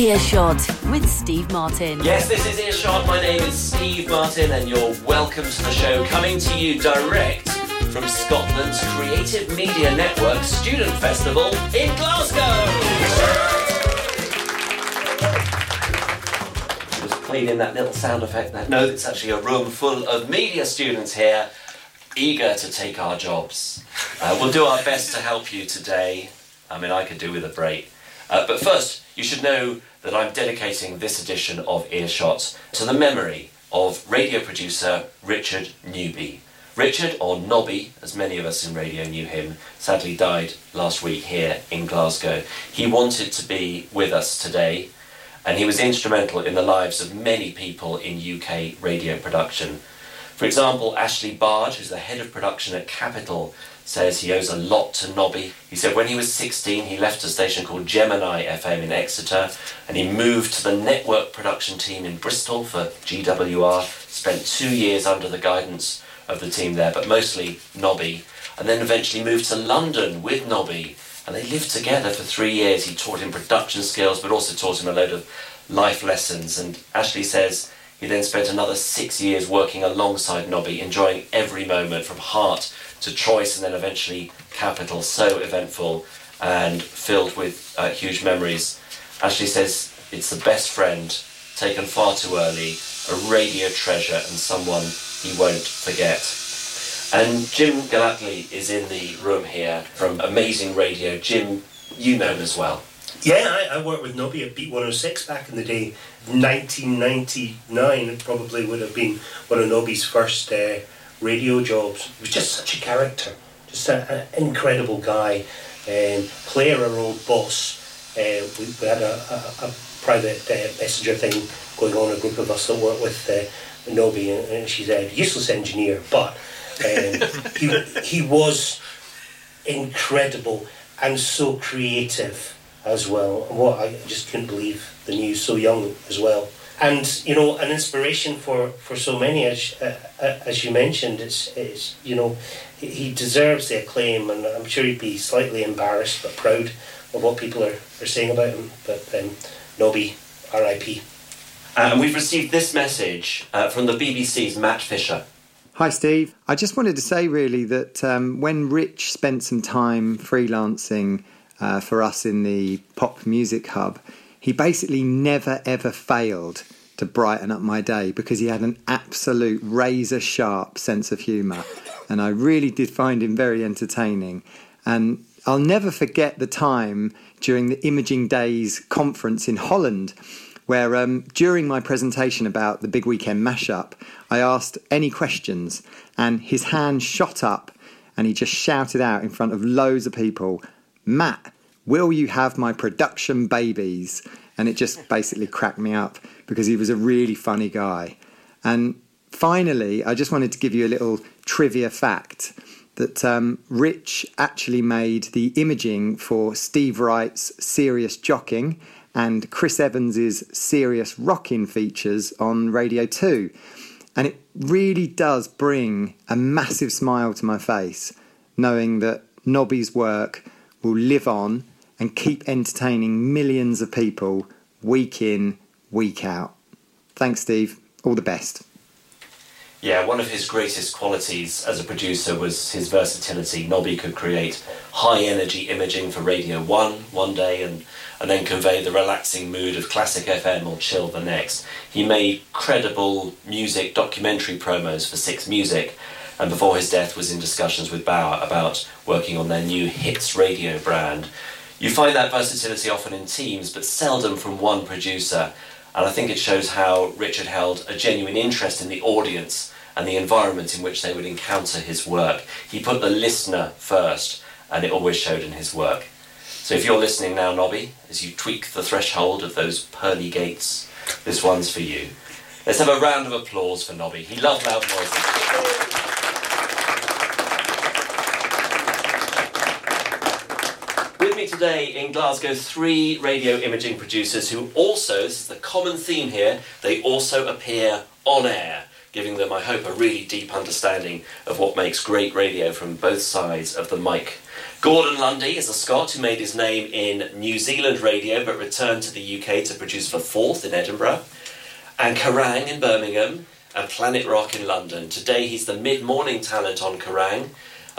Earshot with Steve Martin. Yes, this is Earshot. My name is Steve Martin, and you're welcome to the show, coming to you direct from Scotland's Creative Media Network Student Festival in Glasgow. Just in that little sound effect there. No, it's actually a room full of media students here, eager to take our jobs. Uh, we'll do our best to help you today. I mean, I could do with a break. Uh, but first, you should know that I'm dedicating this edition of Earshot to the memory of radio producer Richard Newby. Richard, or Nobby, as many of us in radio knew him, sadly died last week here in Glasgow. He wanted to be with us today, and he was instrumental in the lives of many people in UK radio production. For example, Ashley Barge, who's the head of production at Capital, says he owes a lot to Nobby. He said when he was 16, he left a station called Gemini FM in Exeter and he moved to the network production team in Bristol for GWR. Spent two years under the guidance of the team there, but mostly Nobby. And then eventually moved to London with Nobby. And they lived together for three years. He taught him production skills, but also taught him a load of life lessons. And Ashley says he then spent another six years working alongside Nobby, enjoying every moment from heart to choice and then eventually capital. So eventful and filled with uh, huge memories. Ashley says it's the best friend, taken far too early, a radio treasure and someone he won't forget. And Jim Gallatley is in the room here from Amazing Radio. Jim, you know him as well. Yeah, I, I, worked with Nobby at Beat 106 back in the day. 1999 probably would have been one of Nobby's first uh, radio jobs. He was just such a character, just an incredible guy. Um, Claire, our old boss, uh, we, we, had a, a, a private uh, messenger thing going on, a group of us that worked with uh, Nobby, and, and she's a useless engineer, but um, he, he was incredible and so creative as well. And what I just couldn't believe the news so young as well. And you know, an inspiration for, for so many, as uh, uh, as you mentioned, it's, it's you know, he deserves the acclaim, and I'm sure he'd be slightly embarrassed but proud of what people are, are saying about him. But um, Nobby, R.I.P. Uh, and we've received this message uh, from the BBC's Matt Fisher. Hi, Steve. I just wanted to say really that um, when Rich spent some time freelancing uh, for us in the Pop Music Hub, he basically never ever failed to brighten up my day because he had an absolute razor sharp sense of humour. And I really did find him very entertaining. And I'll never forget the time during the Imaging Days conference in Holland where um, during my presentation about the Big Weekend mashup, I asked any questions, and his hand shot up and he just shouted out in front of loads of people, Matt, will you have my production babies? And it just basically cracked me up because he was a really funny guy. And finally, I just wanted to give you a little trivia fact that um, Rich actually made the imaging for Steve Wright's Serious Jocking and Chris Evans's Serious Rocking features on Radio 2. And it really does bring a massive smile to my face knowing that Nobby's work will live on and keep entertaining millions of people week in, week out. Thanks, Steve. All the best. Yeah, one of his greatest qualities as a producer was his versatility. Nobby could create high energy imaging for Radio 1 one day and, and then convey the relaxing mood of classic FM or chill the next. He made credible music documentary promos for Six Music and before his death was in discussions with Bauer about working on their new Hits radio brand. You find that versatility often in teams, but seldom from one producer. And I think it shows how Richard held a genuine interest in the audience and the environment in which they would encounter his work. He put the listener first, and it always showed in his work. So if you're listening now, Nobby, as you tweak the threshold of those pearly gates, this one's for you. Let's have a round of applause for Nobby. He loved loud noises. Me today in Glasgow, three radio imaging producers who also, this is the common theme here, they also appear on air, giving them, I hope, a really deep understanding of what makes great radio from both sides of the mic. Gordon Lundy is a Scot who made his name in New Zealand radio but returned to the UK to produce for Forth in Edinburgh, and Kerrang in Birmingham, and Planet Rock in London. Today he's the mid morning talent on Kerrang,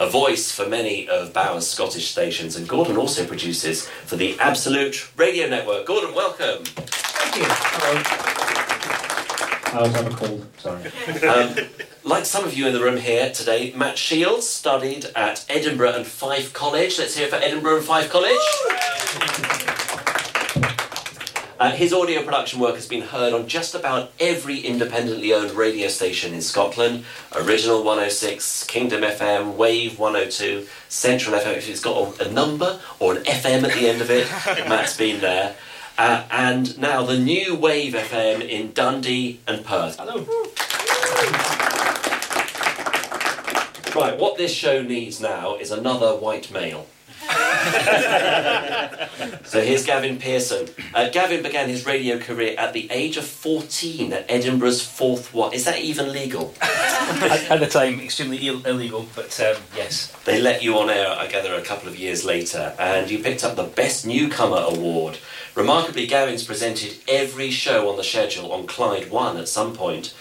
a voice for many of Bauer's Scottish stations, and Gordon also produces for the Absolute Radio Network. Gordon, welcome. Thank you. Hello. I was on a cold, sorry. Um, like some of you in the room here today, Matt Shields studied at Edinburgh and Fife College. Let's hear for Edinburgh and Fife College. Uh, his audio production work has been heard on just about every independently owned radio station in Scotland Original 106, Kingdom FM, Wave 102, Central FM. If it's got a, a number or an FM at the end of it, Matt's been there. Uh, and now the new Wave FM in Dundee and Perth. Hello. Right, what this show needs now is another white male. So here's Gavin Pearson. Uh, Gavin began his radio career at the age of 14 at Edinburgh's Forth What? Is that even legal? at, at the time, extremely Ill- illegal, but um, yes. They let you on air, I gather, a couple of years later, and you picked up the Best Newcomer award. Remarkably, Gavin's presented every show on the schedule on Clyde One at some point,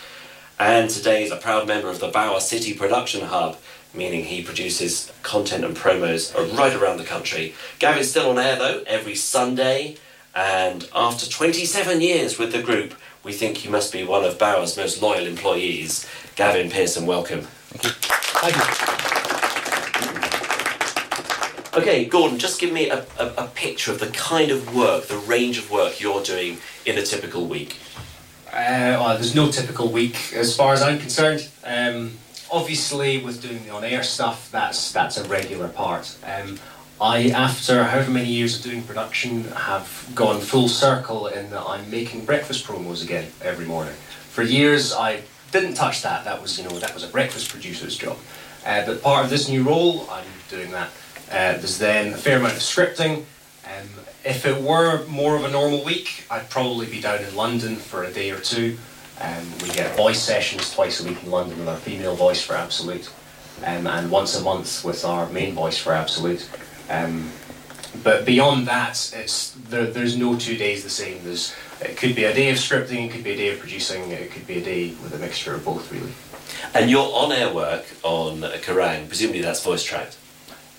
and today is a proud member of the Bauer City Production Hub, meaning he produces content and promos right around the country. Gavin's still on air though, every Sunday, and after 27 years with the group, we think he must be one of Bauer's most loyal employees. Gavin Pearson, welcome. Thank you. Okay, Gordon, just give me a, a, a picture of the kind of work, the range of work you're doing in a typical week. Uh, well, there's no typical week as far as I'm concerned. Um, obviously, with doing the on-air stuff, that's that's a regular part. Um, I, after however many years of doing production, have gone full circle in that I'm making breakfast promos again every morning. For years, I didn't touch that. That was, you know, that was a breakfast producer's job. Uh, but part of this new role, I'm doing that. Uh, there's then a fair amount of scripting. Um, if it were more of a normal week, I'd probably be down in London for a day or two. Um, we get voice sessions twice a week in London with our female voice for Absolute, um, and once a month with our main voice for Absolute. Um, but beyond that, it's there, there's no two days the same. There's it could be a day of scripting, it could be a day of producing, it could be a day with a mixture of both, really. And your on air work on Kerrang, presumably that's voice tracked.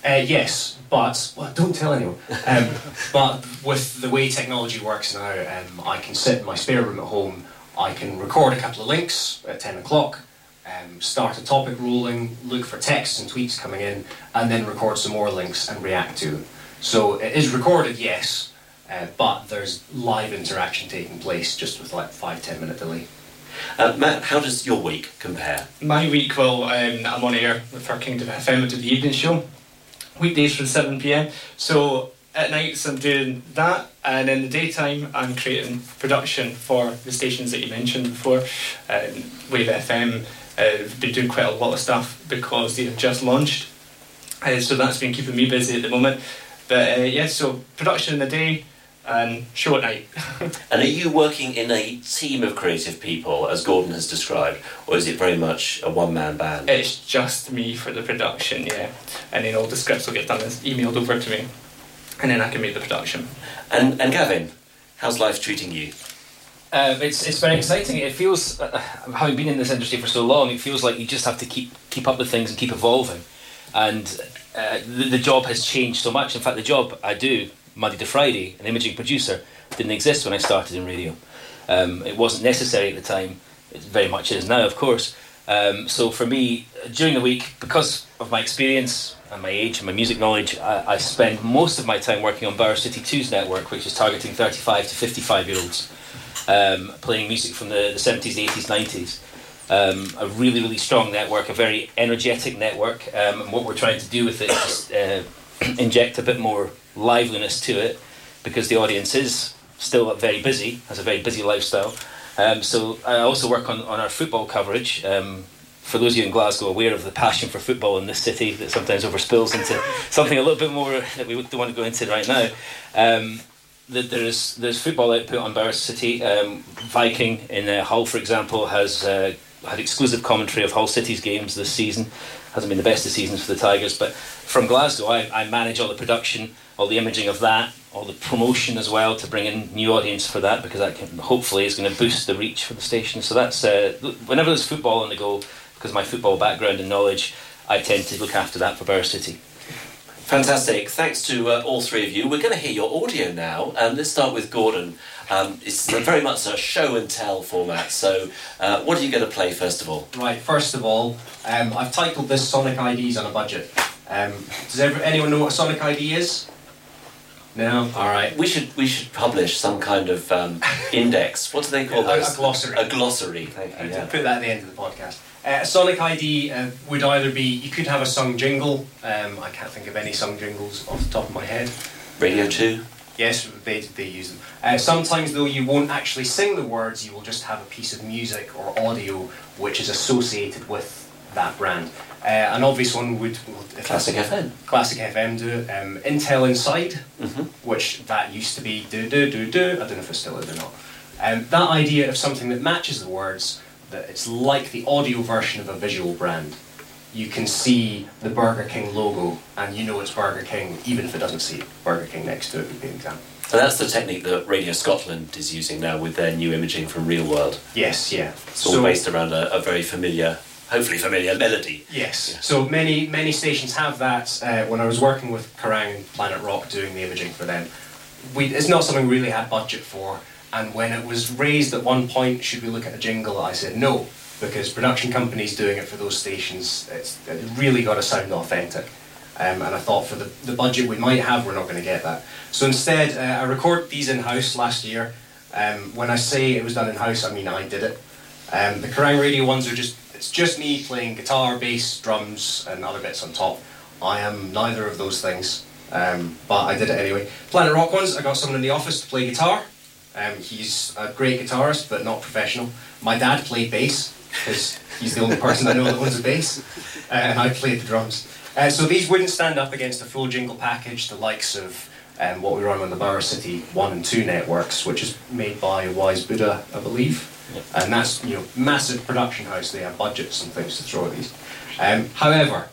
Uh, yes, but well, don't tell anyone. Um, but with the way technology works now, um, I can sit in my spare room at home. I can record a couple of links at ten o'clock, um, start a topic rolling, look for texts and tweets coming in, and then record some more links and react to. So it is recorded, yes, uh, but there's live interaction taking place just with like five ten minute delay. Uh, Matt, how does your week compare? My week, well, um, I'm on air with our Kingdom FM to the evening show, weekdays from 7 pm. So at nights I'm doing that, and in the daytime I'm creating production for the stations that you mentioned before. Um, Wave FM, uh, been doing quite a lot of stuff because they have just launched. Uh, so that's been keeping me busy at the moment. But uh, yeah, so production in the day and show at night. And are you working in a team of creative people, as Gordon has described, or is it very much a one man band? It's just me for the production, yeah. And then all the scripts will get done and emailed over to me. And then I can make the production. And, and Gavin, how's life treating you? Um, it's it's very exciting. It feels, uh, having been in this industry for so long, it feels like you just have to keep keep up with things and keep evolving. And uh, the, the job has changed so much. In fact, the job I do Monday to Friday, an imaging producer, didn't exist when I started in radio. Um, it wasn't necessary at the time. It very much is now, of course. Um, so for me, during the week, because of my experience and my age and my music knowledge, I, I spend most of my time working on Bauer City 2's network, which is targeting 35 to 55 year olds, um, playing music from the, the 70s, 80s, 90s. Um, a really, really strong network, a very energetic network. Um, and what we're trying to do with it is uh, inject a bit more liveliness to it because the audience is still very busy, has a very busy lifestyle. Um, so I also work on, on our football coverage. Um, for those of you in Glasgow aware of the passion for football in this city that sometimes overspills into something a little bit more that we don't want to go into right now. Um, there's there's football output on Bauer City. Um, Viking in uh, Hull, for example, has uh, had exclusive commentary of Hull City's games this season. Hasn't been the best of seasons for the Tigers, but from Glasgow, I, I manage all the production, all the imaging of that, all the promotion as well to bring in new audience for that because that can, hopefully is going to boost the reach for the station. So that's uh, whenever there's football on the go, because my football background and knowledge, I tend to look after that for Bauer City. Fantastic. Thanks to uh, all three of you. We're going to hear your audio now. Um, let's start with Gordon. Um, it's very much a show and tell format. So, uh, what are you going to play first of all? Right, first of all, um, I've titled this Sonic IDs on a budget. Um, does ever, anyone know what a Sonic ID is? No? Alright. We should we should publish some kind of um, index. What do they call A- a those? glossary. A glossary. Thank you. Yeah. Put that at the end of the podcast. Uh, a Sonic ID uh, would either be you could have a sung jingle. Um, I can't think of any sung jingles off the top of my head. Radio Two. Yes, they, they use them. Uh, sometimes, though, you won't actually sing the words, you will just have a piece of music or audio which is associated with that brand. Uh, an obvious one would. well, if Classic FM. Classic FM do it. Um, Intel Inside, Mhm. which that used to be do do do do. I don't know if it still is or not. Um, that idea of something that matches the words, that it's like the audio version of a visual brand. You can see the Burger King logo, and you know it's Burger King, even if it doesn't see Burger King next to it. Would be an example. And that's the technique that Radio Scotland is using now with their new imaging from Real World. Yes, yeah. It's all based around a, a very familiar, hopefully familiar melody. Yes. So many many stations have that. Uh, when I was working with Kerrang and Planet Rock doing the imaging for them, we it's not something we really had budget for. And when it was raised at one point, should we look at a jingle? I said no, because production companies doing it for those stations, it's it really got to sound authentic. Um, and I thought for the, the budget we might have, we're not going to get that. So instead, uh, I recorded these in house last year. Um, when I say it was done in house, I mean I did it. Um, the Kerrang radio ones are just it's just me playing guitar, bass, drums, and other bits on top. I am neither of those things, um, but I did it anyway. Planet Rock ones, I got someone in the office to play guitar. Um, he's a great guitarist, but not professional. My dad played bass because he's the only person I know that owns a bass, uh, and I played the drums. Uh, so these wouldn't stand up against a full jingle package, the likes of um, what we run on the Bauer City One and Two networks, which is made by Wise Buddha, I believe, and that's you know massive production house. They have budgets and things to throw at these. Um, however,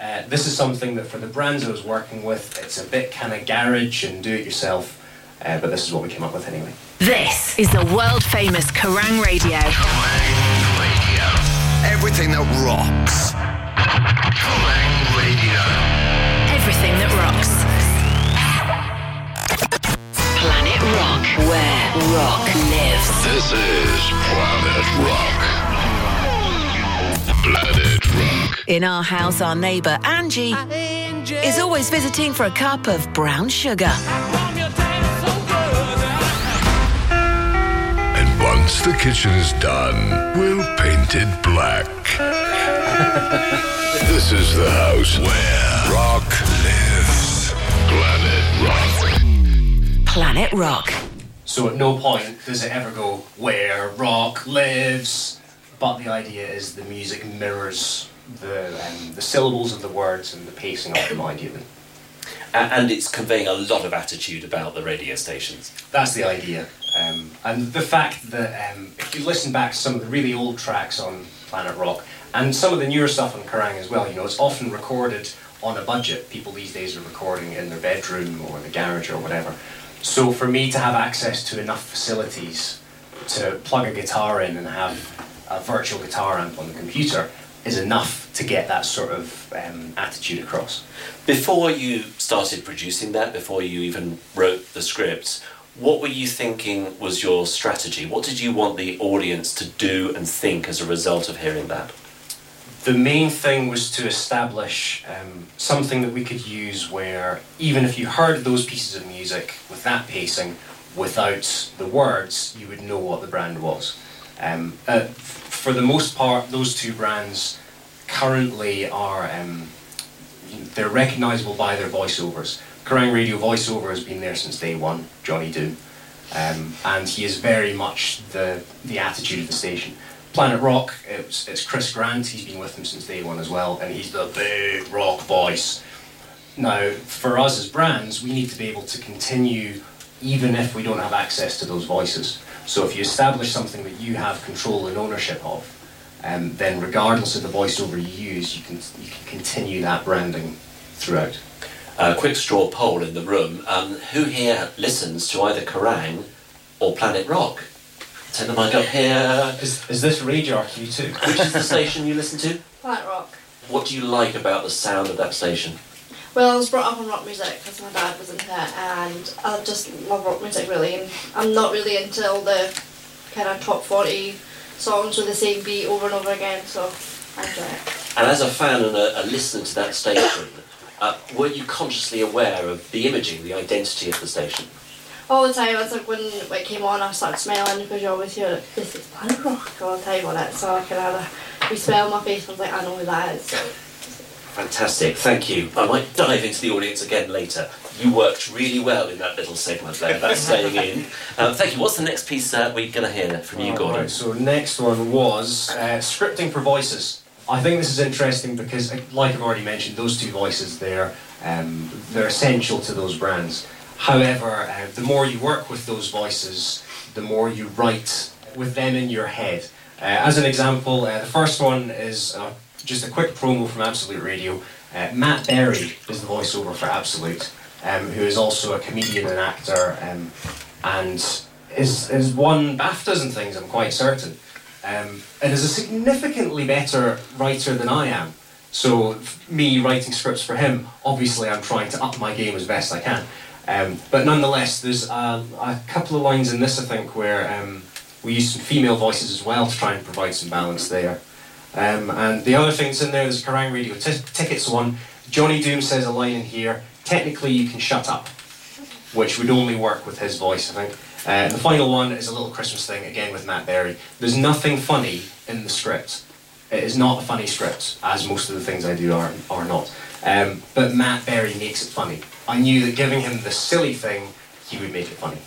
uh, this is something that for the brands I was working with, it's a bit kind of garage and do it yourself. Uh, but this is what we came up with anyway. This is the world famous Kerrang Radio. Everything that rocks. Kerrang Radio. Everything that rocks. Planet Rock, where rock lives. This is Planet Rock. Planet Rock. In our house, our neighbour Angie is always visiting for a cup of brown sugar. Once the kitchen is done, we'll paint it black. this is the house where rock lives. Planet Rock. Planet Rock. So at no point does it ever go where rock lives, but the idea is the music mirrors the um, the syllables of the words and the pacing of them ideally. A- And it's conveying a lot of attitude about the radio stations. That's the idea. Um, and the fact that um, if you listen back to some of the really old tracks on Planet Rock and some of the newer stuff on Kerrang as well, you know, it's often recorded on a budget. People these days are recording in their bedroom or in the garage or whatever. So for me to have access to enough facilities to plug a guitar in and have a virtual guitar amp on the computer is enough to get that sort of um, attitude across. Before you started producing that, before you even wrote the script, what were you thinking was your strategy? What did you want the audience to do and think as a result of hearing that? The main thing was to establish um, something that we could use where even if you heard those pieces of music with that pacing, without the words, you would know what the brand was. Um, uh, for the most part, those two brands currently are um, they're recognisable by their voiceovers. Kerrang Radio voiceover has been there since day one, Johnny Doom, um, and he is very much the the attitude of the station. Planet Rock, it's, it's Chris Grant. He's been with them since day one as well, and he's the big rock voice. Now, for us as brands, we need to be able to continue even if we don't have access to those voices. So if you establish something that you have control and ownership of, um, then regardless of the voiceover you use, you can you can continue that branding throughout. A quick straw poll in the room. Um, who here listens to either Kerrang or Planet Rock? Take the mic up here. Is, is this Radio RQ2? Which is the station you listen to? Planet Rock. What do you like about the sound of that station? Well, I was brought up on rock music because my dad was into it, and I just love rock music really. And I'm not really into all the kind of top 40 songs with the same beat over and over again, so I enjoy it. And as a fan and a, a listener to that station, uh, were you consciously aware of the imaging, the identity of the station? All the time, it's like when it came on, I started smiling because you always hear this is Planet Rock all the time on it, so I can of had a wee smile on my face. I was like, I know who that is. So. Fantastic, thank you. I might dive into the audience again later. You worked really well in that little segment there. That's staying in. Um, thank you. What's the next piece uh, we're going to hear from you, Gordon? Right, so next one was uh, scripting for voices. I think this is interesting because, uh, like I've already mentioned, those two voices there, um, they're essential to those brands. However, uh, the more you work with those voices, the more you write with them in your head. Uh, as an example, uh, the first one is uh, just a quick promo from Absolute Radio. Uh, Matt Berry is the voiceover for Absolute, um, who is also a comedian and actor, um, and is, is won BAFTAs and things, I'm quite certain. Um, and is a significantly better writer than I am. So, me writing scripts for him, obviously, I'm trying to up my game as best I can. Um, but nonetheless, there's a, a couple of lines in this, I think, where um, we use some female voices as well to try and provide some balance there. Um, and the other thing that's in there, there's Kerrang Radio t- Tickets one. Johnny Doom says a line in here, technically you can shut up, which would only work with his voice, I think. Uh, the final one is a little Christmas thing, again with Matt Berry. There's nothing funny in the script. It is not a funny script, as most of the things I do are, are not. Um, but Matt Berry makes it funny. I knew that giving him the silly thing, he would make it funny.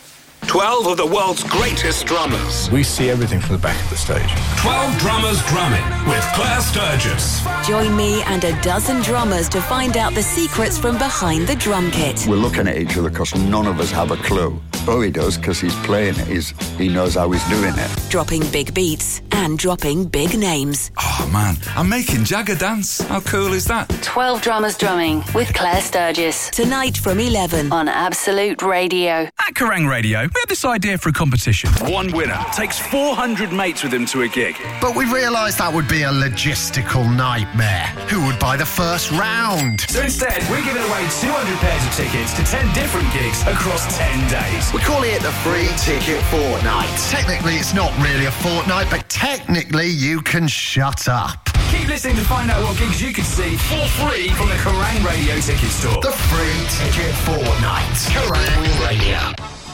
12 of the world's greatest drummers. We see everything from the back of the stage. 12 drummers drumming with Claire Sturgis. Join me and a dozen drummers to find out the secrets from behind the drum kit. We're looking at each other because none of us have a clue. Oh, he does because he's playing it. He's, he knows how he's doing it. Dropping big beats and dropping big names. Oh man, I'm making Jagger dance. How cool is that? 12 Drummers Drumming with Claire Sturgis. Tonight from 11 on Absolute Radio. At Kerrang Radio, we had this idea for a competition. One winner takes 400 mates with him to a gig. But we realised that would be a logistical nightmare. Who would buy the first round? So instead, we're giving away 200 pairs of tickets to 10 different gigs across 10 days. We're calling it the free ticket fortnight. Technically, it's not really a fortnight, but technically, you can shut up. Keep listening to find out what gigs you can see for free from the Kerrang Radio Ticket Store. The free ticket for fortnight. Kerrang Radio.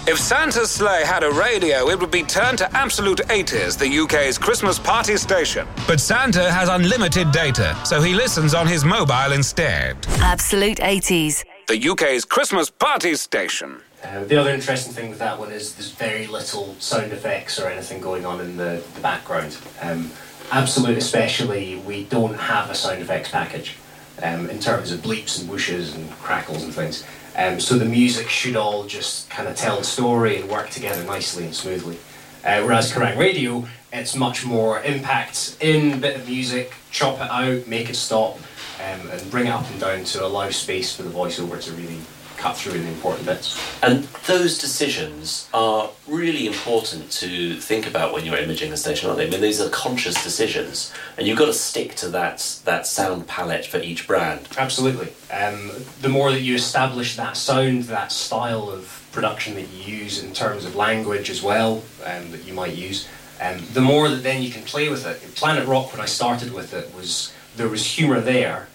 If Santa's sleigh had a radio, it would be turned to Absolute 80s, the UK's Christmas party station. But Santa has unlimited data, so he listens on his mobile instead. Absolute 80s. The UK's Christmas party station. Uh, the other interesting thing with that one is there's very little sound effects or anything going on in the, the background. Um, Absolute, especially, we don't have a sound effects package um, in terms of bleeps and whooshes and crackles and things. Um, so the music should all just kind of tell the story and work together nicely and smoothly. Uh, whereas Kerrang Radio, it's much more impact in, bit of music, chop it out, make it stop, um, and bring it up and down to allow space for the voiceover to really cut through in the important bits. And those decisions are really important to think about when you're imaging a station, aren't they? I mean, these are conscious decisions, and you've got to stick to that that sound palette for each brand. Absolutely. Um, the more that you establish that sound, that style of production that you use in terms of language as well, um, that you might use, um, the more that then you can play with it. Planet Rock, when I started with it, was there was humour there,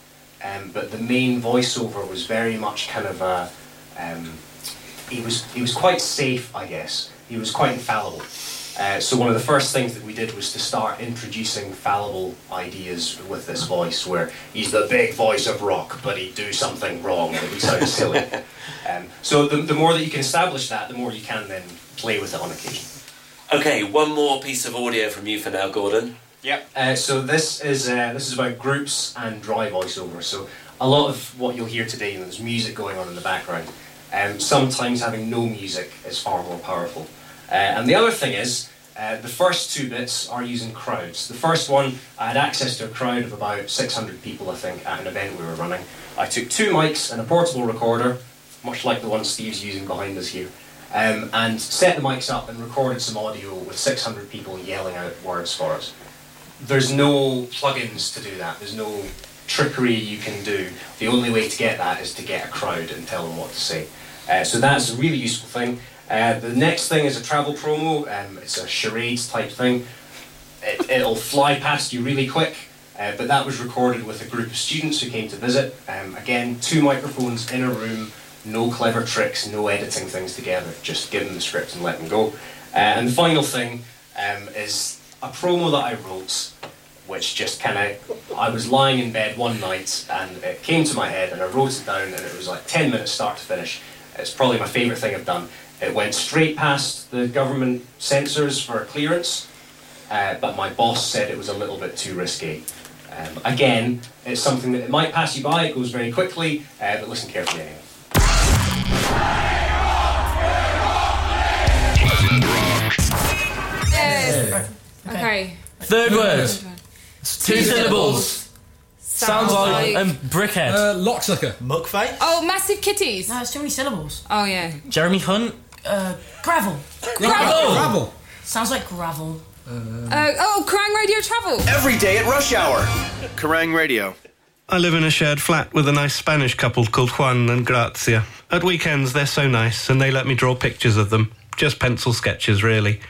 um, but the main voiceover was very much kind of a. Um, he was he was quite safe, I guess. He was quite infallible. Uh, so one of the first things that we did was to start introducing fallible ideas with this voice, where he's the big voice of rock, but he'd do something wrong that would sound silly. Um, so the, the more that you can establish that, the more you can then play with it on occasion. Okay, one more piece of audio from you for now, Gordon. Yep. Uh, so this is uh, this is about groups and dry voiceover. So a lot of what you'll hear today, you know, there's music going on in the background. Um, sometimes having no music is far more powerful. Uh, and the other thing is, Uh, the first two bits are using crowds. The first one, I had access to a crowd of about 600 people, I think, at an event we were running. I took two mics and a portable recorder, much like the one Steve's using behind us here, um, and set the mics up and recorded some audio with 600 people yelling out words for us. There's no plugins to do that. There's no trickery you can do. The only way to get that is to get a crowd and tell them what to say. Uh, so that's a really useful thing. Uh, the next thing is a travel promo. Um, it's a charades type thing. It, it'll fly past you really quick, uh, but that was recorded with a group of students who came to visit. Um, again, two microphones in a room, no clever tricks, no editing things together. Just give them the script and let them go. Uh, and the final thing um, is a promo that I wrote, which just kind of, I was lying in bed one night and it came to my head and I wrote it down and it was like 10 minutes start to finish. It's probably my favourite thing I've done. It went straight past the government censors for a clearance, uh, but my boss said it was a little bit too risky. Um, again, it's something that it might pass you by, it goes very quickly, uh, but listen carefully anyway. Yes. Okay. Third word. Two syllables. Sounds like um, brickhead. Uh, locksucker. Muckface? Oh, massive kitties. No, it's too many syllables. Oh yeah. Jeremy Hunt. Uh, gravel. Gravel. Gravel. Sounds like gravel. Uh, oh, Kerrang Radio Travel. Every day at rush hour. Kerrang Radio. I live in a shared flat with a nice Spanish couple called Juan and Grazia. At weekends, they're so nice, and they let me draw pictures of them. Just pencil sketches, really.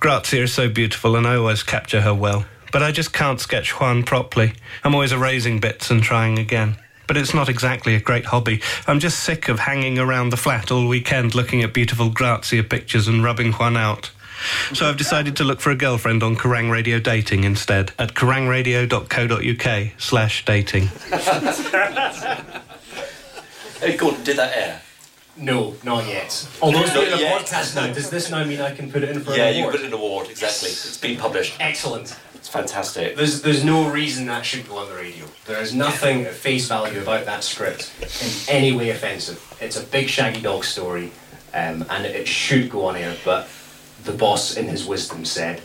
Grazia is so beautiful, and I always capture her well. But I just can't sketch Juan properly. I'm always erasing bits and trying again. But it's not exactly a great hobby. I'm just sick of hanging around the flat all weekend looking at beautiful Grazia pictures and rubbing Juan out. So I've decided to look for a girlfriend on Kerrang Radio Dating instead at kerrangradio.co.uk slash dating. Hey, Gordon, did that air? No, not yet. Although it's Not been a yet. podcast now, does this now mean I can put it in for Yeah, an you award? put an award, exactly. It's been published. Excellent. It's fantastic. There's, there's no reason that should go on the radio. There is nothing at face value about that script in any way offensive. It's a big shaggy dog story, um, and it should go on air, but the boss, in his wisdom, said,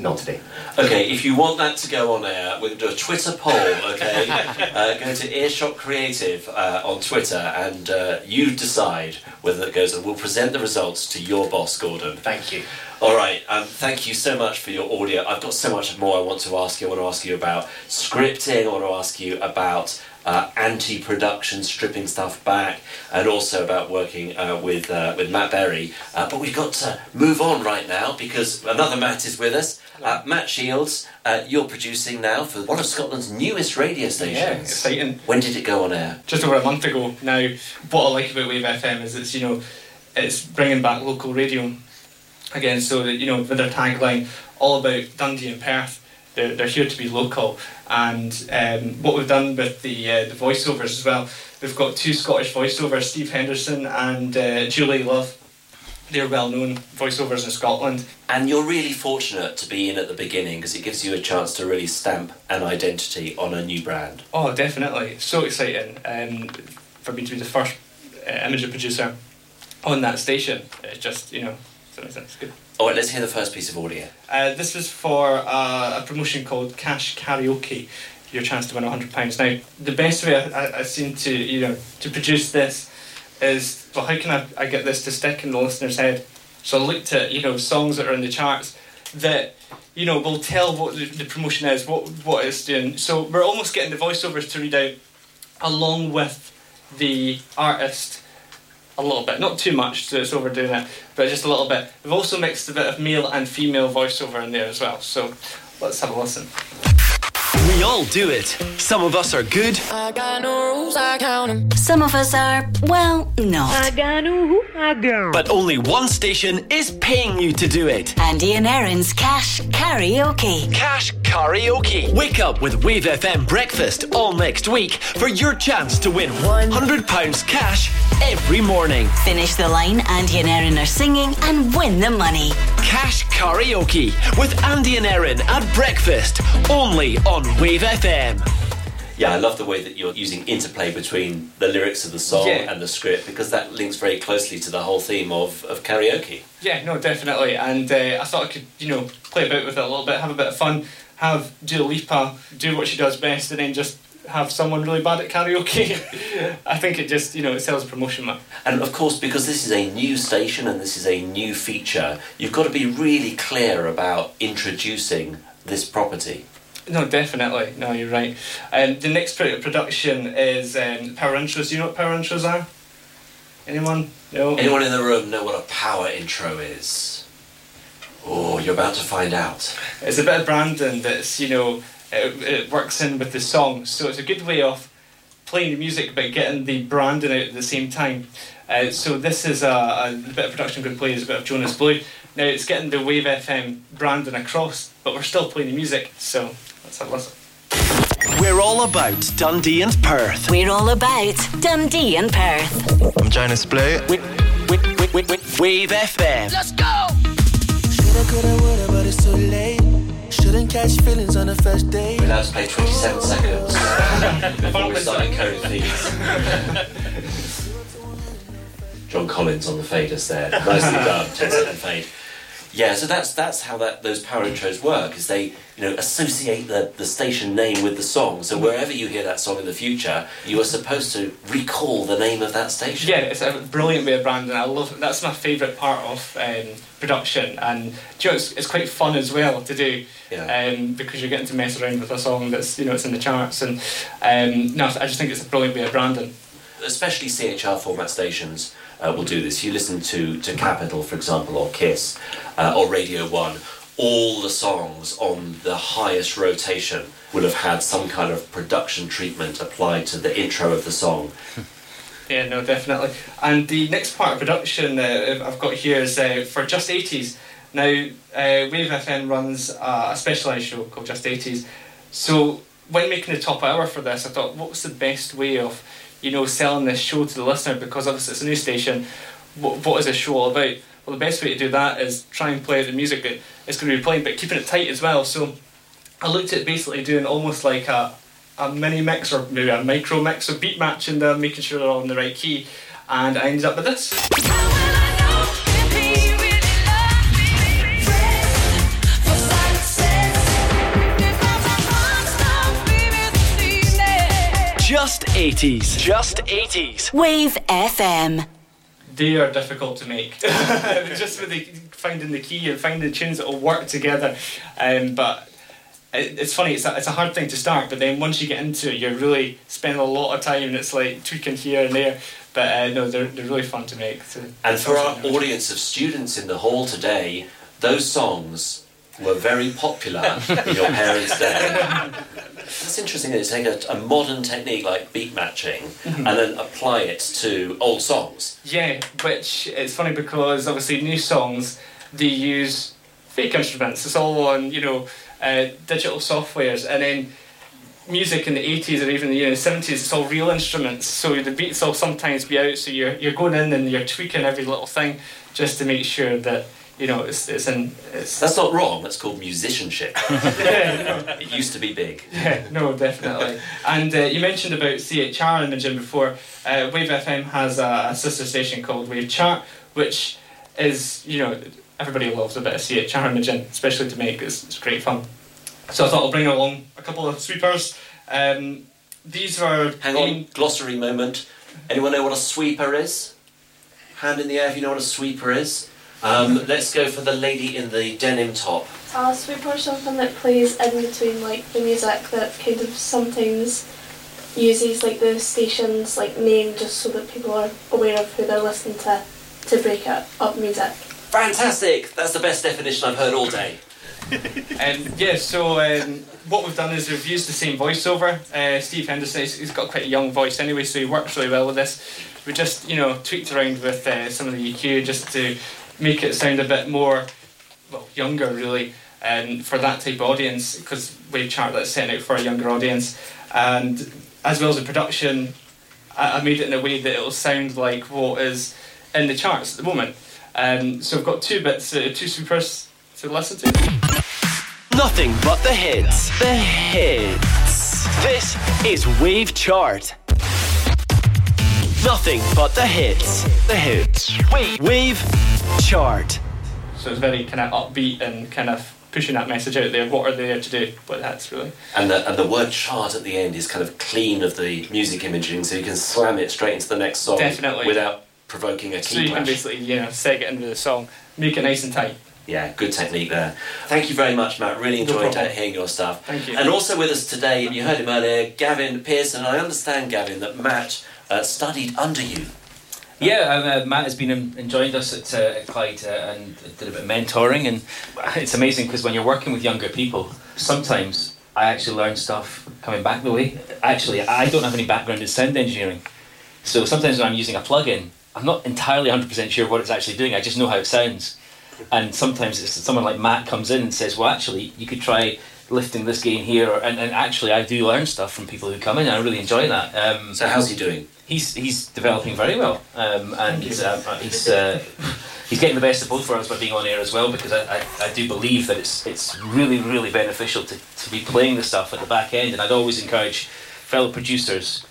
not today. Okay, if you want that to go on air, we're going to do a Twitter poll, okay? uh, go to Earshot Creative uh, on Twitter and uh, you decide whether it goes, and we'll present the results to your boss, Gordon. Thank you. All right, um, thank you so much for your audio. I've got so much more I want to ask you. I want to ask you about scripting, I want to ask you about uh, anti production, stripping stuff back, and also about working uh, with, uh, with Matt Berry. Uh, but we've got to move on right now because another Matt is with us. Uh, Matt Shields, uh, you're producing now for one of Scotland's newest radio stations. Yeah, exciting. When did it go on air? just over a month ago now. What I like about Wave FM is it's you know it's bringing back local radio again. So that you know with their tagline, all about Dundee and Perth. They're, they're here to be local, and um, what we've done with the uh, the voiceovers as well. We've got two Scottish voiceovers, Steve Henderson and uh, Julie Love. They're well known voiceovers in Scotland. And you're really fortunate to be in at the beginning because it gives you a chance to really stamp an identity on a new brand. Oh, definitely. So exciting um, for me to be the first uh, imager producer on that station. It's just, you know, so it's it's good. All right, let's hear the first piece of audio. Uh, this was for uh, a promotion called Cash Karaoke. Your chance to win hundred pounds. Now, the best way I, I, I seem to you know to produce this is well, how can I, I get this to stick in the listener's head? So I looked at you know songs that are in the charts that you know will tell what the, the promotion is, what what it's doing. So we're almost getting the voiceovers to read out along with the artist a little bit, not too much, so it's overdoing it, but just a little bit. We've also mixed a bit of male and female voiceover in there as well. So let's have a listen. We all do it. Some of us are good. I got no rules, I count 'em. Some of us are, well, not. I got no I got. But only one station is paying you to do it. Andy and Erin's Cash Karaoke. Cash Karaoke. Wake up with Wave FM Breakfast all next week for your chance to win £100 cash every morning. Finish the line Andy and Erin are singing and win the money. Cash Karaoke with Andy and Erin at breakfast only on Wave FM. Yeah, I love the way that you're using interplay between the lyrics of the song Yeah. and the script because that links very closely to the whole theme of, of karaoke. Yeah, no, definitely. And uh, I thought I could, you know, play about with it a little bit, have a bit of fun, have Dua Lipa do what she does best, and then just have someone really bad at karaoke. I think it just, you know, it sells a promotion, man. And of course, because this is a new station and this is a new feature, you've got to be really clear about introducing this property. No, definitely. No, you're right. Um, the next pro- production is um, power intros. Do you know what power intros are? Anyone? No. Anyone in the room know what a power intro is? Oh, you're about to find out. It's a bit of branding that's, you know, it, it works in with the song. So it's a good way of playing the music but getting the branding out at the same time. Uh, so this is a, a bit of production going to play is a bit of Jonas Blue. Now it's getting the Wave FM branding across, but we're still playing the music. So let's have a listen. We're all about Dundee and Perth. We're all about Dundee and Perth. I'm Jonas Blue. Wave FM. Let's go! Shoulda, coulda, woulda, but it's too late. Shouldn't catch feelings on the first date. We're allowed to play 27 seconds before we start encoding feeds. John Collins on the faders there. Nicely done, 10 second fade. Yeah, so that's that's how that those power intros work. Is they you know associate the, the station name with the song. So wherever you hear that song in the future, you are supposed to recall the name of that station. Yeah, it's a brilliant way of branding. I love it. That's my favourite part of um, production, and you know, it's, it's quite fun as well to do. Um, because you're getting to mess around with a song that's you know it's in the charts, and um, no, I just think it's a brilliant way of branding. especially CHR format stations uh, will do this. You listen to, to Capital, for example, or Kiss, uh, or Radio 1, all the songs on the highest rotation will have had some kind of production treatment applied to the intro of the song. Yeah, no, definitely. And the next part of production uh, I've got here is uh, for Just 80s. Now, uh, Wave FM runs a specialised show called Just 80s. So, when making the top hour for this, I thought, what was the best way of, you know, selling this show to the listener? Because obviously it's a new station. What, what is this show all about? Well, the best way to do that is try and play the music that it's going to be playing, but keeping it tight as well. So, I looked at basically doing almost like a, a mini mix or maybe a micro mix, so beat matching them, making sure they're all in the right key, and I ended up with this. Just 80s. Just 80s. Wave FM. They are difficult to make, just with the finding the key and finding the tunes that will work together. Um, but it, it's funny, it's a, it's a hard thing to start, but then once you get into it, you're really spending a lot of time and it's like tweaking here and there. But uh, no, they're, they're really fun to make. So And for our audience of students in the hall today, those songs were very popular in your parents' day. That's interesting that you take a, a modern technique like beat matching and then apply it to old songs. Yeah, which it's funny because obviously new songs they use fake instruments. It's all on you know uh, digital softwares, and then music in the eighties or even the you know, seventies, it's all real instruments. So the beats will sometimes be out. So you're you're going in and you're tweaking every little thing just to make sure that you know it's it's in. It's, That's not wrong, that's called musicianship. it used to be big. Yeah, no, definitely. And uh, you mentioned about CHR in the gym before. Uh, Wave FM has a, a sister station called Wave Chart, which is, you know, everybody loves a bit of CHR in the gym, especially to make. It's, it's great fun. So I thought I'll bring along a couple of sweepers. Um, these are. Hang on, glossary moment. Anyone know what a sweeper is? Hand in the air if you know what a sweeper is. Um, let's go for the lady in the denim top. A sweeper is something that plays in between like the music that kind of sometimes uses like the station's like name just so that people are aware of who they're listening to to break it up music. Fantastic! That's the best definition I've heard all day. Um, yeah, so um, what we've done is we've used the same voiceover. Uh, Steve Henderson, he's, he's got quite a young voice anyway, so he works really well with this. We just, you know, tweaked around with uh, some of the EQ just to make it sound a bit more, well, younger really, um, for that type of audience, because Wave Chart that's setting out for a younger audience. And as well as the production, I, I made it in a way that it'll sound like what is in the charts at the moment. Um, so I've got two bits, uh, two supers to listen to. Nothing but the hits. The hits. This is Wave Chart. Nothing but the hits. The hits. Wave, Wave Chart. So it's very kind of upbeat and kind of pushing that message out there. What are they there to do? But that's really. And the, and the word chart at the end is kind of clean of the music imaging, so you can slam it straight into the next song Definitely. without provoking a key So you can basically, you know, seg it into the song, make it nice and tight. Yeah, good technique there. Thank you very much, Matt. Really enjoyed problem. uh, hearing your stuff. Thank you. And also with us today, and you heard him earlier, Gavin Pearson. I understand, Gavin, that Matt uh, studied under you. Yeah, uh, Matt has been and joined us at, uh, at Clyde uh, and did a bit of mentoring, and it's amazing because when you're working with younger people, sometimes I actually learn stuff coming back the way. Actually, I don't have any background in sound engineering, so sometimes when I'm using a plugin, I'm not entirely 100% sure what it's actually doing. I just know how it sounds, and sometimes it's someone like Matt comes in and says, "Well, actually, you could try." Lifting this gain here, and, and actually, I do learn stuff from people who come in. and I really enjoy that. Um, So how's he doing? He's he's developing very well, um, and he's uh, he's uh, he's getting the best of both worlds by being on air as well. Because I, I, I do believe that it's it's really really beneficial to, to be playing the stuff at the back end, and I'd always encourage fellow producers,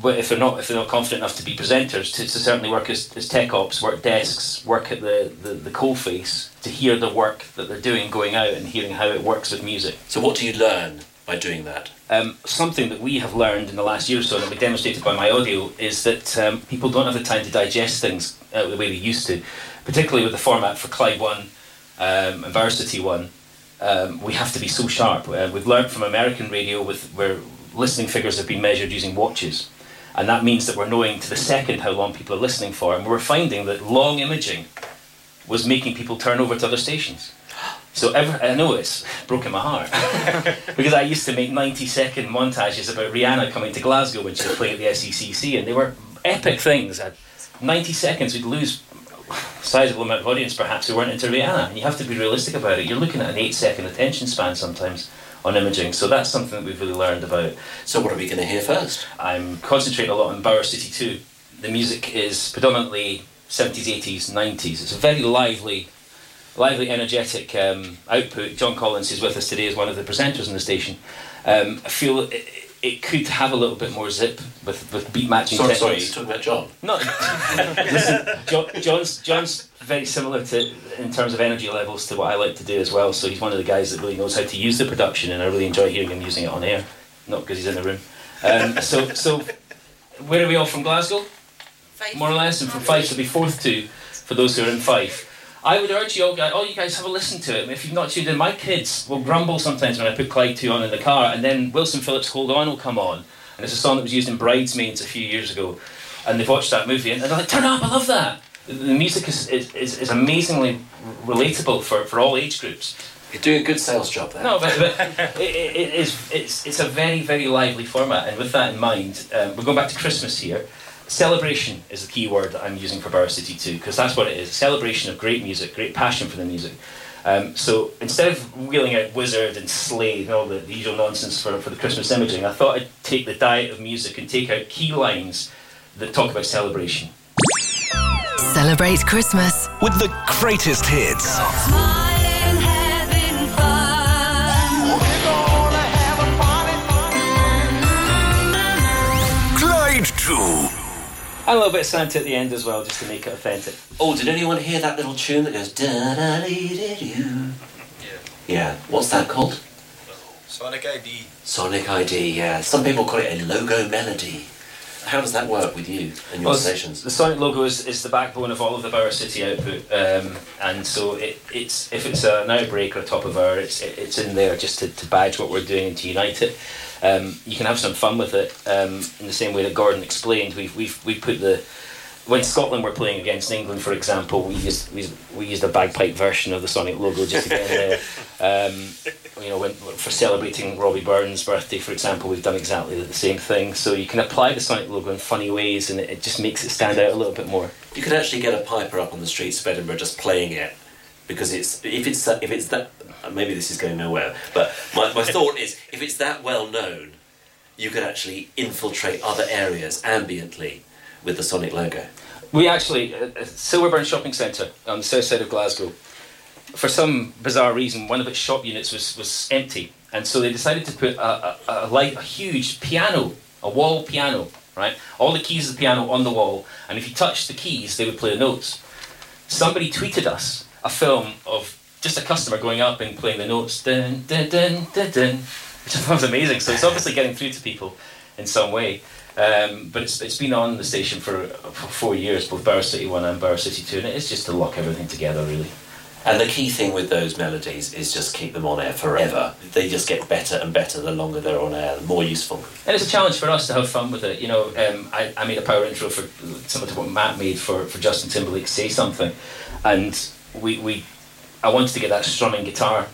but if they're not if they're not confident enough to be presenters, to, to certainly work as, as tech ops, work desks, work at the, the, the coal face to hear the work that they're doing going out and hearing how it works with music. So what do you learn by doing that? Um, something that we have learned in the last year or so, and we demonstrated by my audio, is that um, people don't have the time to digest things uh, the way they used to, particularly with the format for Clyde One um, and Varsity One. Um, we have to be so sharp. Uh, we've learned from American radio, with where listening figures have been measured using watches, and that means that we're knowing to the second how long people are listening for, and we're finding that long imaging was making people turn over to other stations. So every, I know it's broken my heart because I used to make 90 second montages about Rihanna coming to Glasgow when she was playing at the SECC, and they were epic things. At 90 seconds, we'd lose a sizable amount of audience perhaps who weren't into Rihanna, and you have to be realistic about it. You're looking at an eight second attention span sometimes on imaging, so that's something that we've really learned about. So what are we going to hear first? I'm concentrating a lot on Bauer City 2. The music is predominantly 70s, 80s, 90s. It's a very lively lively, energetic um, output. John Collins is with us today as one of the presenters on the station. Um, I feel it, it could have a little bit more zip with, with beat matching Sorry, sorry, techniques. you're talking about John. No, listen, John, John's John's very similar to in terms of energy levels to what I like to do as well. So he's one of the guys that really knows how to use the production, and I really enjoy hearing him using it on air. Not because he's in the room. Um, so so, where are we all from? Glasgow, more or less, and from Fife to be Forth two for those who are in Fife. I would urge you all, guys, all you guys have a listen to it. If you've not tuned in, my kids will grumble sometimes when I put Clyde 2 on in the car, and then Wilson Phillips' Hold On will come on. And it's a song that was used in Bridesmaids a few years ago. And they've watched that movie, and they're like, turn up, I love that. The music is, is, is, is amazingly relatable for, for all age groups. You're doing a good sales job there. No, but, but it, it, it is, it's, it's a very, very lively format, and with that in mind, um, we're going back to Christmas here. Celebration is the key word that I'm using for Bauer City 2, because that's what it is a celebration of great music, great passion for the music. Um, so instead of wheeling out Wizzard and Slade and all the, the usual nonsense for, for the Christmas imaging, I thought I'd take the diet of music and take out key lines that talk about celebration. Celebrate Christmas. With the greatest hits. And a little bit of Santa at the end as well, just to make it authentic. Oh, did anyone hear that little tune that goes da da dee dee doo? Yeah. Yeah. What's that called? Sonic ID. Sonic ID. Yeah. Some people call it a logo melody. How does that work with you and your Well, stations? The Sonic logo is, is the backbone of all of the Bauer City output, um, and so it, it's if it's an outbreak or a top of hour, it's it, it's in there just to, to badge what we're doing and to unite it. Um, you can have some fun with it um, in the same way that Gordon explained. We've we've we put the when Scotland were playing against England, for example, we used we, we used a bagpipe version of the Sonic logo just to get in there. Um, you know, when, for celebrating Robbie Burns' birthday, for example, we've done exactly the same thing. So you can apply the Sonic logo in funny ways, and it, it just makes it stand out a little bit more. You could actually get a piper up on the streets of Edinburgh just playing it because it's if it's if it's that Uh, maybe this is going nowhere. But my, my thought is if it's that well known, you could actually infiltrate other areas ambiently with the Sonic logo. We actually, uh, uh, at at Silverburn Shopping Centre on the south side of Glasgow, for some bizarre reason, one of its shop units was, was empty. And so they decided to put a, a, a, light, a huge piano, a wall piano, right? All the keys of the piano on the wall, and if you touched the keys, they would play the notes. Somebody tweeted us a film of just a customer going up and playing the notes, dun, dun, dun, dun, dun, which I thought was amazing. So it's obviously getting through to people in some way. Um, but it's, it's been on the station for, for four years, both Bauer City 1 and Bauer City 2, and it's just to lock everything together, really. And the key thing with those melodies is just keep them on air forever. They just get better and better the longer they're on air, the more useful. And it's a challenge for us to have fun with it. You know, um, I, I made a power intro for similar to what Matt made for, for Justin Timberlake Say Something. And we, we I wanted to get that strumming guitar.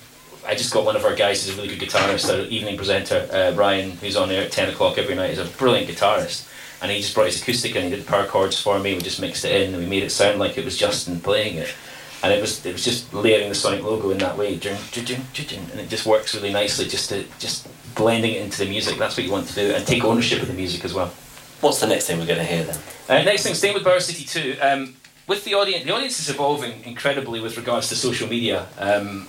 I just got one of our guys who's a really good guitarist, our evening presenter, uh, Ryan, who's on there at 10 o'clock every night. is a brilliant guitarist. And he just brought his acoustic and he did the power chords for me. We just mixed it in and we made it sound like it was Justin playing it and it was it was just layering the Sonic logo in that way, and it just works really nicely. Just to just blending it into the music. That's what you want to do, and take ownership of the music as well. What's the next thing we're going to hear then? Uh, next thing, staying with Bauer City Two. Um, with the audience, the audience is evolving incredibly with regards to social media. Um,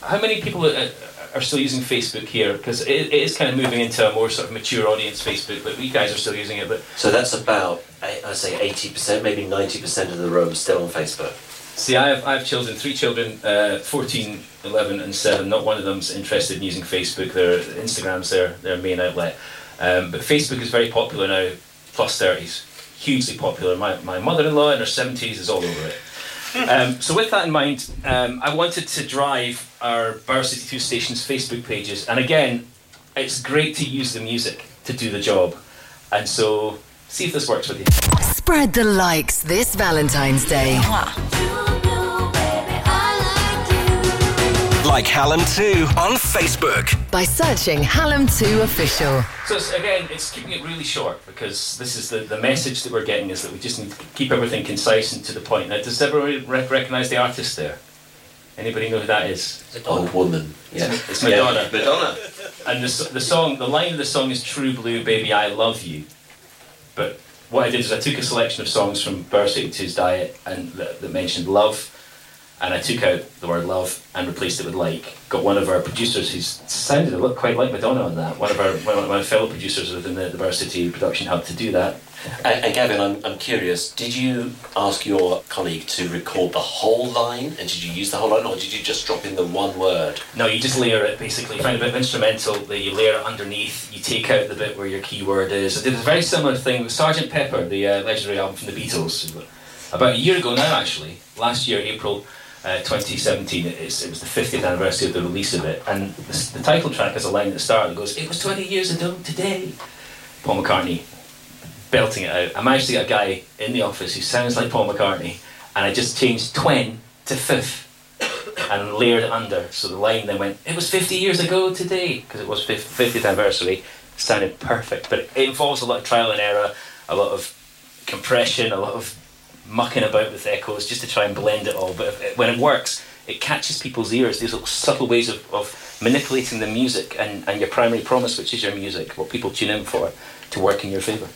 how many people are, are still using Facebook here? Because it, it is kind of moving into a more sort of mature audience, Facebook, but you guys are still using it. But so that's about I'd say eighty percent, maybe ninety percent of the room still on Facebook. See, I have, I have children, three children, uh, 14, 11 and 7. Not one of them's interested in using Facebook. Their Instagram's their, their main outlet. Um, but Facebook is very popular now, plus 30s. Hugely popular. My, my mother-in-law in her 70s is all over it. Um, so with that in mind, um, I wanted to drive our Bauer City 2 station's Facebook pages. And again, it's great to use the music to do the job. And so see if this works with you. Spread the likes this Valentine's Day. Like Hallam 2 on Facebook. By searching Hallam 2 Official. So it's, again, it's keeping it really short because this is the, the message that we're getting is that we just need to keep everything concise and to the point. Now, does everyone recognise the artist there? Anybody know who that is? Old woman. Yeah, it's Madonna. Yeah, Madonna. And the, the song, the line of the song is "True Blue, baby, I love you," but what I did is I took a selection of songs from Bauer City 2's diet and that, that mentioned love, and I took out the word love and replaced it with like. Got one of our producers who sounded a lot quite like Madonna on that. One of our one of my fellow producers within the, the Bauer City production hub to do that. And, and, Gavin, I'm, I'm curious. Did you ask your colleague to record the whole line, and did you use the whole line, or did you just drop in the one word? No, you just layer it. Basically, you find a bit of instrumental that you layer it underneath. You take out the bit where your keyword is. I did a very similar thing with Sergeant Pepper, the uh, legendary album from the Beatles, about a year ago now. Actually, last year, in April. Uh, 2017, it, was the 50th anniversary of the release of it, and the, the title track has a line at the start that goes, "It was 20 years ago today." Paul McCartney belting it out. I managed to get a guy in the office who sounds like Paul McCartney, and I just changed twen to fifth and layered it under. So the line then went, "It was 50 years ago today," because it was 50th anniversary. Sounded perfect, but it involves a lot of trial and error, a lot of compression, a lot of mucking about with echoes just to try and blend it all. But it, when it works, it catches people's ears. These little subtle ways of, of manipulating the music and, and your primary promise, which is your music, what people tune in for, to work in your favour.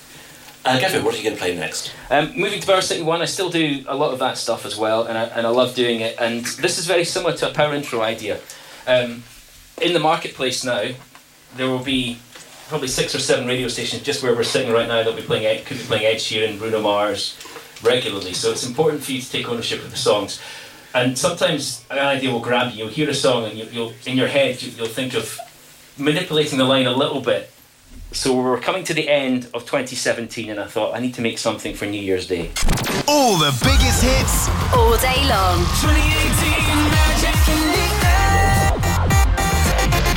Uh, Gavin, what are you going to play next? Um, moving to City 1, I still do a lot of that stuff as well, and I, and I love doing it. And this is very similar to a power intro idea. Um, in the marketplace now, there will be probably six or seven radio stations just where we're sitting right now that will be playing could be playing Ed Sheeran, Bruno Mars regularly. So it's important for you to take ownership of the songs. And sometimes an idea will grab you. You'll hear a song and you, will in your head you, you'll think of manipulating the line a little bit so we're coming to the end of 2017, and I thought I need to make something for New Year's Day. All the biggest hits, all day long. 2018 magic in the air.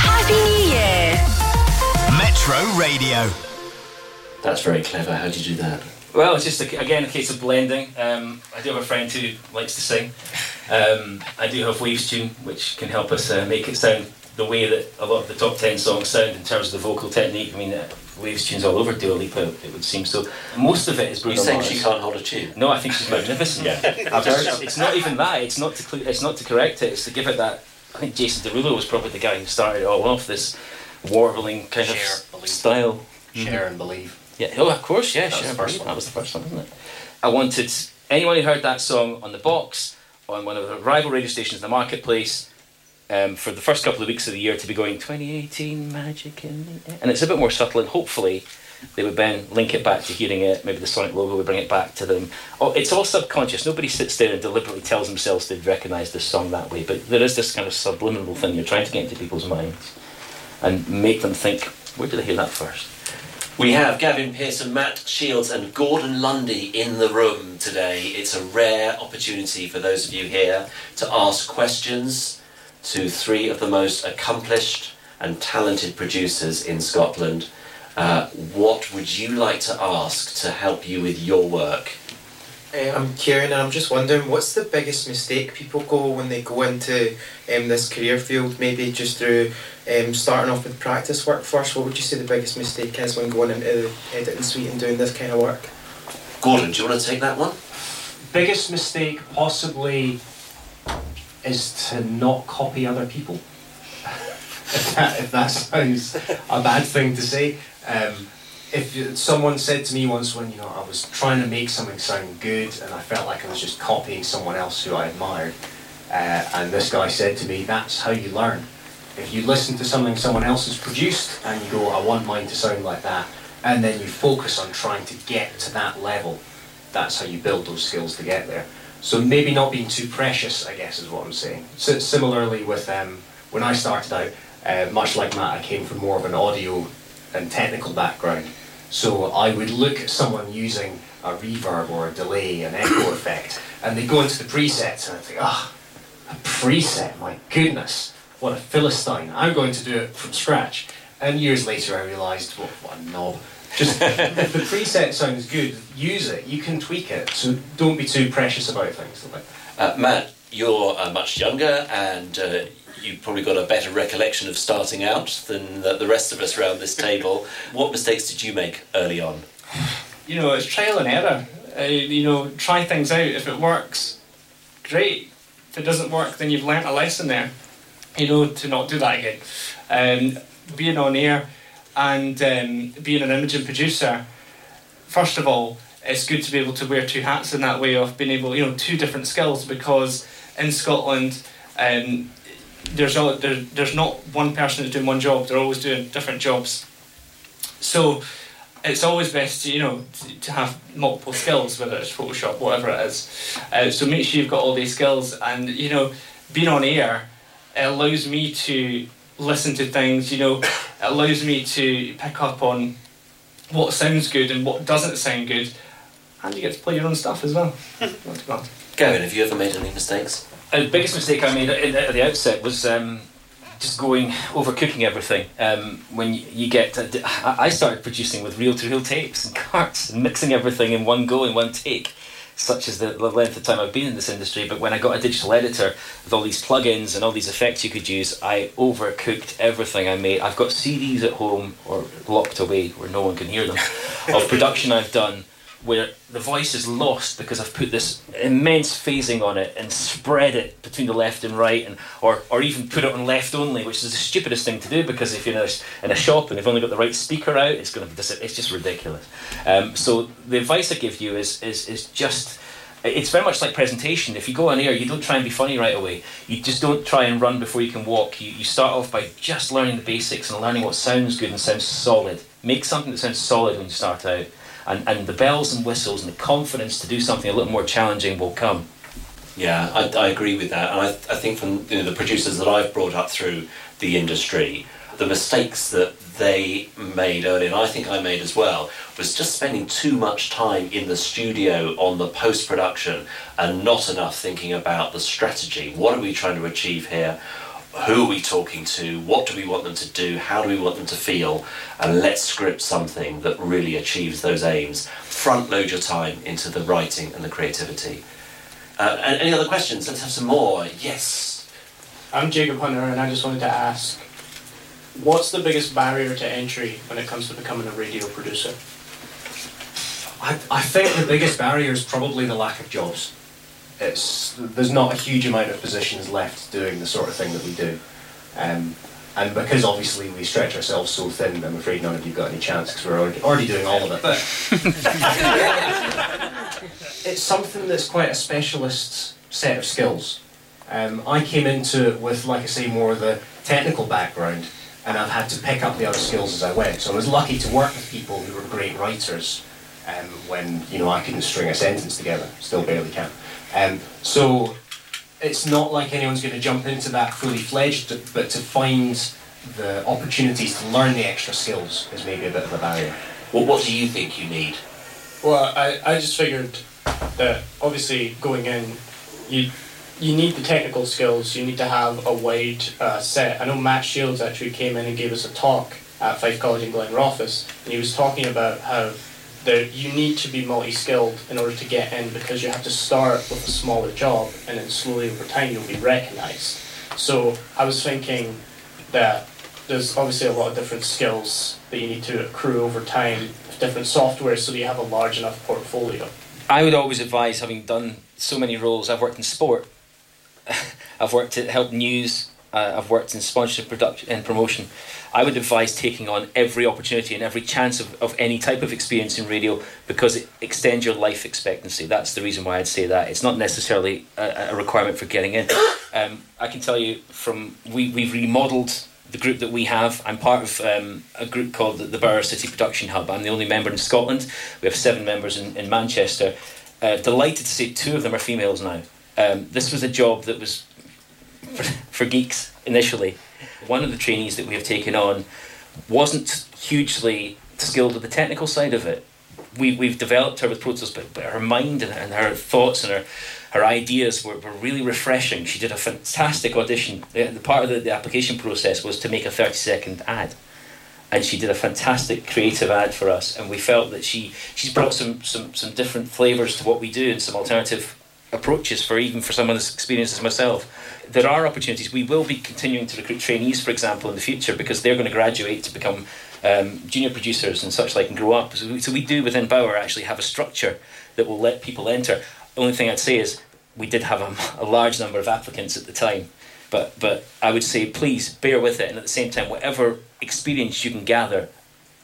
Happy New Year. Metro Radio. That's very clever. How did you do that? Well, it's just a, again a case of blending. Um, I do have a friend who likes to sing. Um, I do have Waves Tune, which can help us uh, make it sound the way that a lot of the top 10 songs sound in terms of the vocal technique. I mean, uh, Waves tunes all over Dua Lipa, it would seem. So most of it is Bruno You think Mars. she can't hold a tune? No, I think she's magnificent. yeah. it's not even that. It's not to cl- it's not to correct it. It's to give it that. I think Jason Derulo was probably the guy who started it all off. This warbling kind Cher, of believe. style. Cher Mhm. and believe. Yeah. Oh, of course. Yeah. That was the first one. That was the first one, wasn't it? I wanted anyone who heard that song on the box on one of the rival radio stations in the marketplace um, for the first couple of weeks of the year to be going 2018 magic in the air. and it's a bit more subtle and hopefully they would then link it back to hearing it maybe the sonic logo would bring it back to them oh, it's all subconscious nobody sits there and deliberately tells themselves they'd recognise this song that way but there is this kind of subliminal thing you're trying to get into people's minds and make them think where did I hear that first We have Gavin Pearson, Matt Shields, and Gordon Lundy in the room today. It's a rare opportunity for those of you here to ask questions to three of the most accomplished and talented producers in Scotland. Uh, what would you like to ask to help you with your work? Uh, I'm Kieran, and I'm just wondering what's the biggest mistake people go when they go into um, this career field? Maybe just through um, starting off with practice work first. What would you say the biggest mistake is when going into the editing suite and doing this kind of work? Gordon, do you want to take that one? Biggest mistake possibly is to not copy other people. if, that, if that sounds a bad thing to say. Um, if you- someone said to me once when you know I was trying to make something sound good and I felt like I was just copying someone else who I admired, uh, and this guy said to me, "That's how you learn. If you listen to something someone else has produced and you go, I want mine to sound like that, and then you focus on trying to get to that level, that's how you build those skills to get there. So maybe not being too precious, I guess, is what I'm saying. So similarly with um, when I started out, uh, much like Matt, I came from more of an audio and technical background. So I would look at someone using a reverb or a delay, an echo effect, and they go into the presets and I think, ah, a preset, my goodness, what a philistine. I'm going to do it from scratch. And years later I realised, what, what a knob. Just if the preset sounds good, use it. You can tweak it. So don't be too precious about things. Like Uh, Matt, you're uh, much younger and uh, you've probably got a better recollection of starting out than the, the rest of us around this table. What mistakes did you make early on? you know, it's trial and error. Uh, you know, try things out. If it works, great. If it doesn't work, then you've learnt a lesson there. You know, to not do that again. Um, being on air and um, being an imaging producer, first of all, it's good to be able to wear two hats in that way of being able, you know, two different skills because in Scotland, um, there's, all, there, there's not one person that's doing one job, they're always doing different jobs. So it's always best to, you know, to, to have multiple skills, whether it's Photoshop, whatever it is. Uh, so make sure you've got all these skills and, you know, being on air, it allows me to listen to things, you know, it allows me to pick up on what sounds good and what doesn't sound good, and you get to play your own stuff as well. Not too bad. Gavin, have you ever made any mistakes? Uh, the biggest mistake I made at, at the outset was um, just going overcooking everything. Um, when you, you get, to, I I started producing with reel-to-reel tapes and carts and mixing everything in one go in one take, such as the, the length of time I've been in this industry. But when I got a digital editor with all these plugins and all these effects you could use, I overcooked everything I made. I've got CDs at home or locked away where no one can hear them of production I've done where the voice is lost because I've put this immense phasing on it and spread it between the left and right, and or, or even put it on left only, which is the stupidest thing to do because if you're in a, shop and you've only got the right speaker out, it's going to dis- it's just ridiculous. Um, so the advice I give you is is is just. It's very much like presentation. If you go on air, you don't try and be funny right away. You just don't try and run before you can walk. You, you start off by just learning the basics and learning what sounds good and sounds solid. Make something that sounds solid when you start out and, and the bells and whistles and the confidence to do something a little more challenging will come. Yeah, I, I agree with that, and I, I think from you know, the producers that I've brought up through the industry, the mistakes that they made early, and I think I made as well, was just spending too much time in the studio on the post production and not enough thinking about the strategy. What are we trying to achieve here? Who are we talking to? What do we want them to do? How do we want them to feel? And let's script something that really achieves those aims. Front load your time into the writing and the creativity. Uh, and any other questions? Let's have some more. Yes. I'm Jacob Hunter, and I just wanted to ask, what's the biggest barrier to entry when it comes to becoming a radio producer? I, I think the biggest barrier is probably the lack of jobs. It's there's not a huge amount of positions left doing the sort of thing that we do, um, and because obviously we stretch ourselves so thin, I'm afraid none of you got any chance because we're already, already doing all of it. But it's something that's quite a specialist set of skills. Um, I came into it with, like I say, more of the technical background, and I've had to pick up the other skills as I went. So I was lucky to work with people who were great writers um, when you know I couldn't string a sentence together, still barely can. Um, so it's not like anyone's going to jump into that fully fledged, but to find the opportunities to learn the extra skills is maybe a bit of a barrier. Well, what do you think you need? Well, I, I just figured that obviously going in, you you need the technical skills. You need to have a wide uh, set. I know Matt Shields actually came in and gave us a talk at Fife College in Glenrothes, and he was talking about how that you need to be multi-skilled in order to get in because you have to start with a smaller job and then slowly over time you'll be recognised. So I was thinking that there's obviously a lot of different skills that you need to accrue over time, different software, so that you have a large enough portfolio. I would always advise, having done so many roles, I've worked in sport, I've worked to help news, uh, I've worked in sponsorship production and promotion. I would advise taking on every opportunity and every chance of, of any type of experience in radio because it extends your life expectancy. That's the reason why I'd say that. It's not necessarily a, a requirement for getting in. Um, I can tell you from we, we've remodeled the group that we have. I'm part of um, a group called the, the Bauer City Production Hub. I'm the only member in Scotland. We have seven members in, in Manchester. Uh, delighted to say two of them are females now. Um, this was a job that was for, for geeks initially. One of the trainees that we have taken on wasn't hugely skilled with the technical side of it. We, we've developed her with Pro Tools, but, but her mind and, and her thoughts and her, her ideas were, were really refreshing. She did a fantastic audition. The, the part of the, the application process was to make a 30 second ad. And she did a fantastic creative ad for us, and we felt that she she's brought some some, some different flavours to what we do and some alternative approaches for even for someone as experienced as myself. There are opportunities. We will be continuing to recruit trainees, for example, in the future because they're going to graduate to become um, junior producers and such like and grow up. So we, so we do within Bauer actually have a structure that will let people enter. The only thing I'd say is we did have a, a large number of applicants at the time. But, but I would say please bear with it and at the same time whatever experience you can gather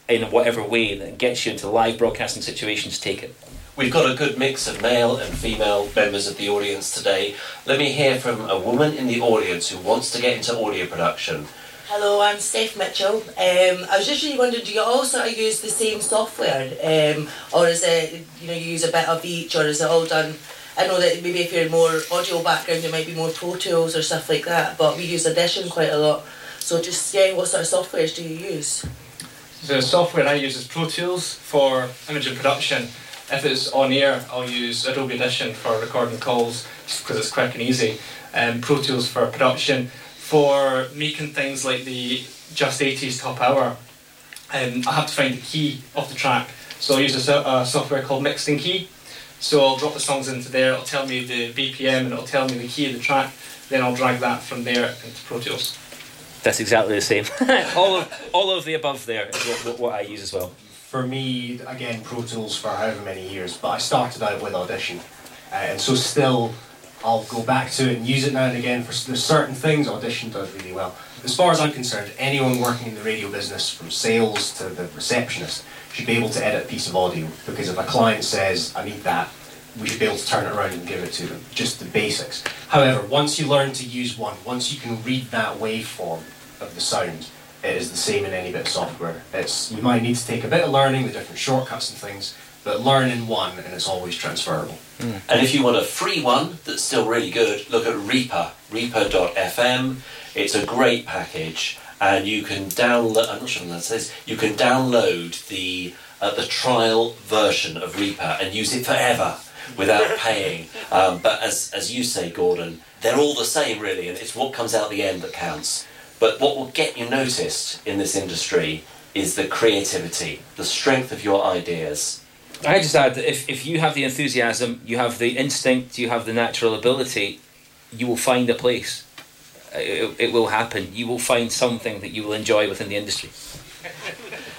in whatever way that gets you into live broadcasting situations take it. We've got a good mix of male and female members of the audience today. Let me hear from a woman in the audience who wants to get into audio production. Hello, I'm Steph Mitchell. Um, I was just really wondering, do you all sort of use the same software, um, or is it you know you use a bit of each, or is it all done? I know that maybe if you're more audio background, you might be more Pro Tools or stuff like that, but we use Audition quite a lot. So just yeah, what sort of softwares do you use? The software I use is Pro Tools for image production. If it's on air, I'll use Adobe Audition for recording calls because it's quick and easy. Um, Pro Tools for production. For making things like the Just 80s Top Hour, um, I have to find the key of the track. So I use a, a software called Mixed In Key. So I'll drop the songs into there, it'll tell me the BPM and it'll tell me the key of the track. Then I'll drag that from there into Pro Tools. That's exactly the same. all of all of the above there is what, what, what I use as well. For me, again, Pro Tools for however many years, but I started out with Audition, uh, and so still, I'll go back to it and use it now and again. For certain things Audition does really well. As far as I'm concerned, anyone working in the radio business, from sales to the receptionist, should be able to edit a piece of audio because if a client says, "I need that," we should be able to turn it around and give it to them. Just the basics. However, once you learn to use one, once you can read that waveform of the sound, it is the same in any bit of software. It's you might need to take a bit of learning, the different shortcuts and things, but learn in one and it's always transferable. And if you want a free one that's still really good, look at Reaper, Reaper.fm. It's a great package, and you can download. I'm not sure what that says. You can download the uh, the trial version of Reaper and use it forever without paying. Um, but as as you say, Gordon, they're all the same really, and it's what comes out the end that counts. But what will get you noticed in this industry is the creativity, the strength of your ideas. I just add that if, if you have the enthusiasm, you have the instinct, you have the natural ability, you will find a place. It, it will happen. You will find something that you will enjoy within the industry.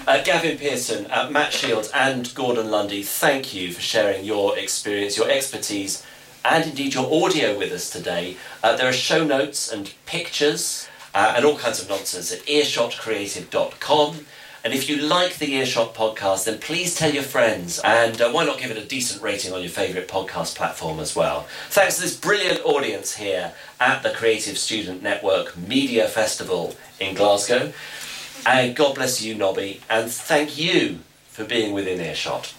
Uh, Gavin Pearson, uh, Matt Shields, and Gordon Lundy, thank you for sharing your experience, your expertise, and indeed your audio with us today. Uh, there are show notes and pictures uh, and all kinds of nonsense at earshotcreative.com. And if you like the Earshot podcast, then please tell your friends. And uh, why not give it a decent rating on your favourite podcast platform as well? Thanks to this brilliant audience here at the Creative Student Network Media Festival in Glasgow. And God bless you, Nobby. And thank you for being within earshot.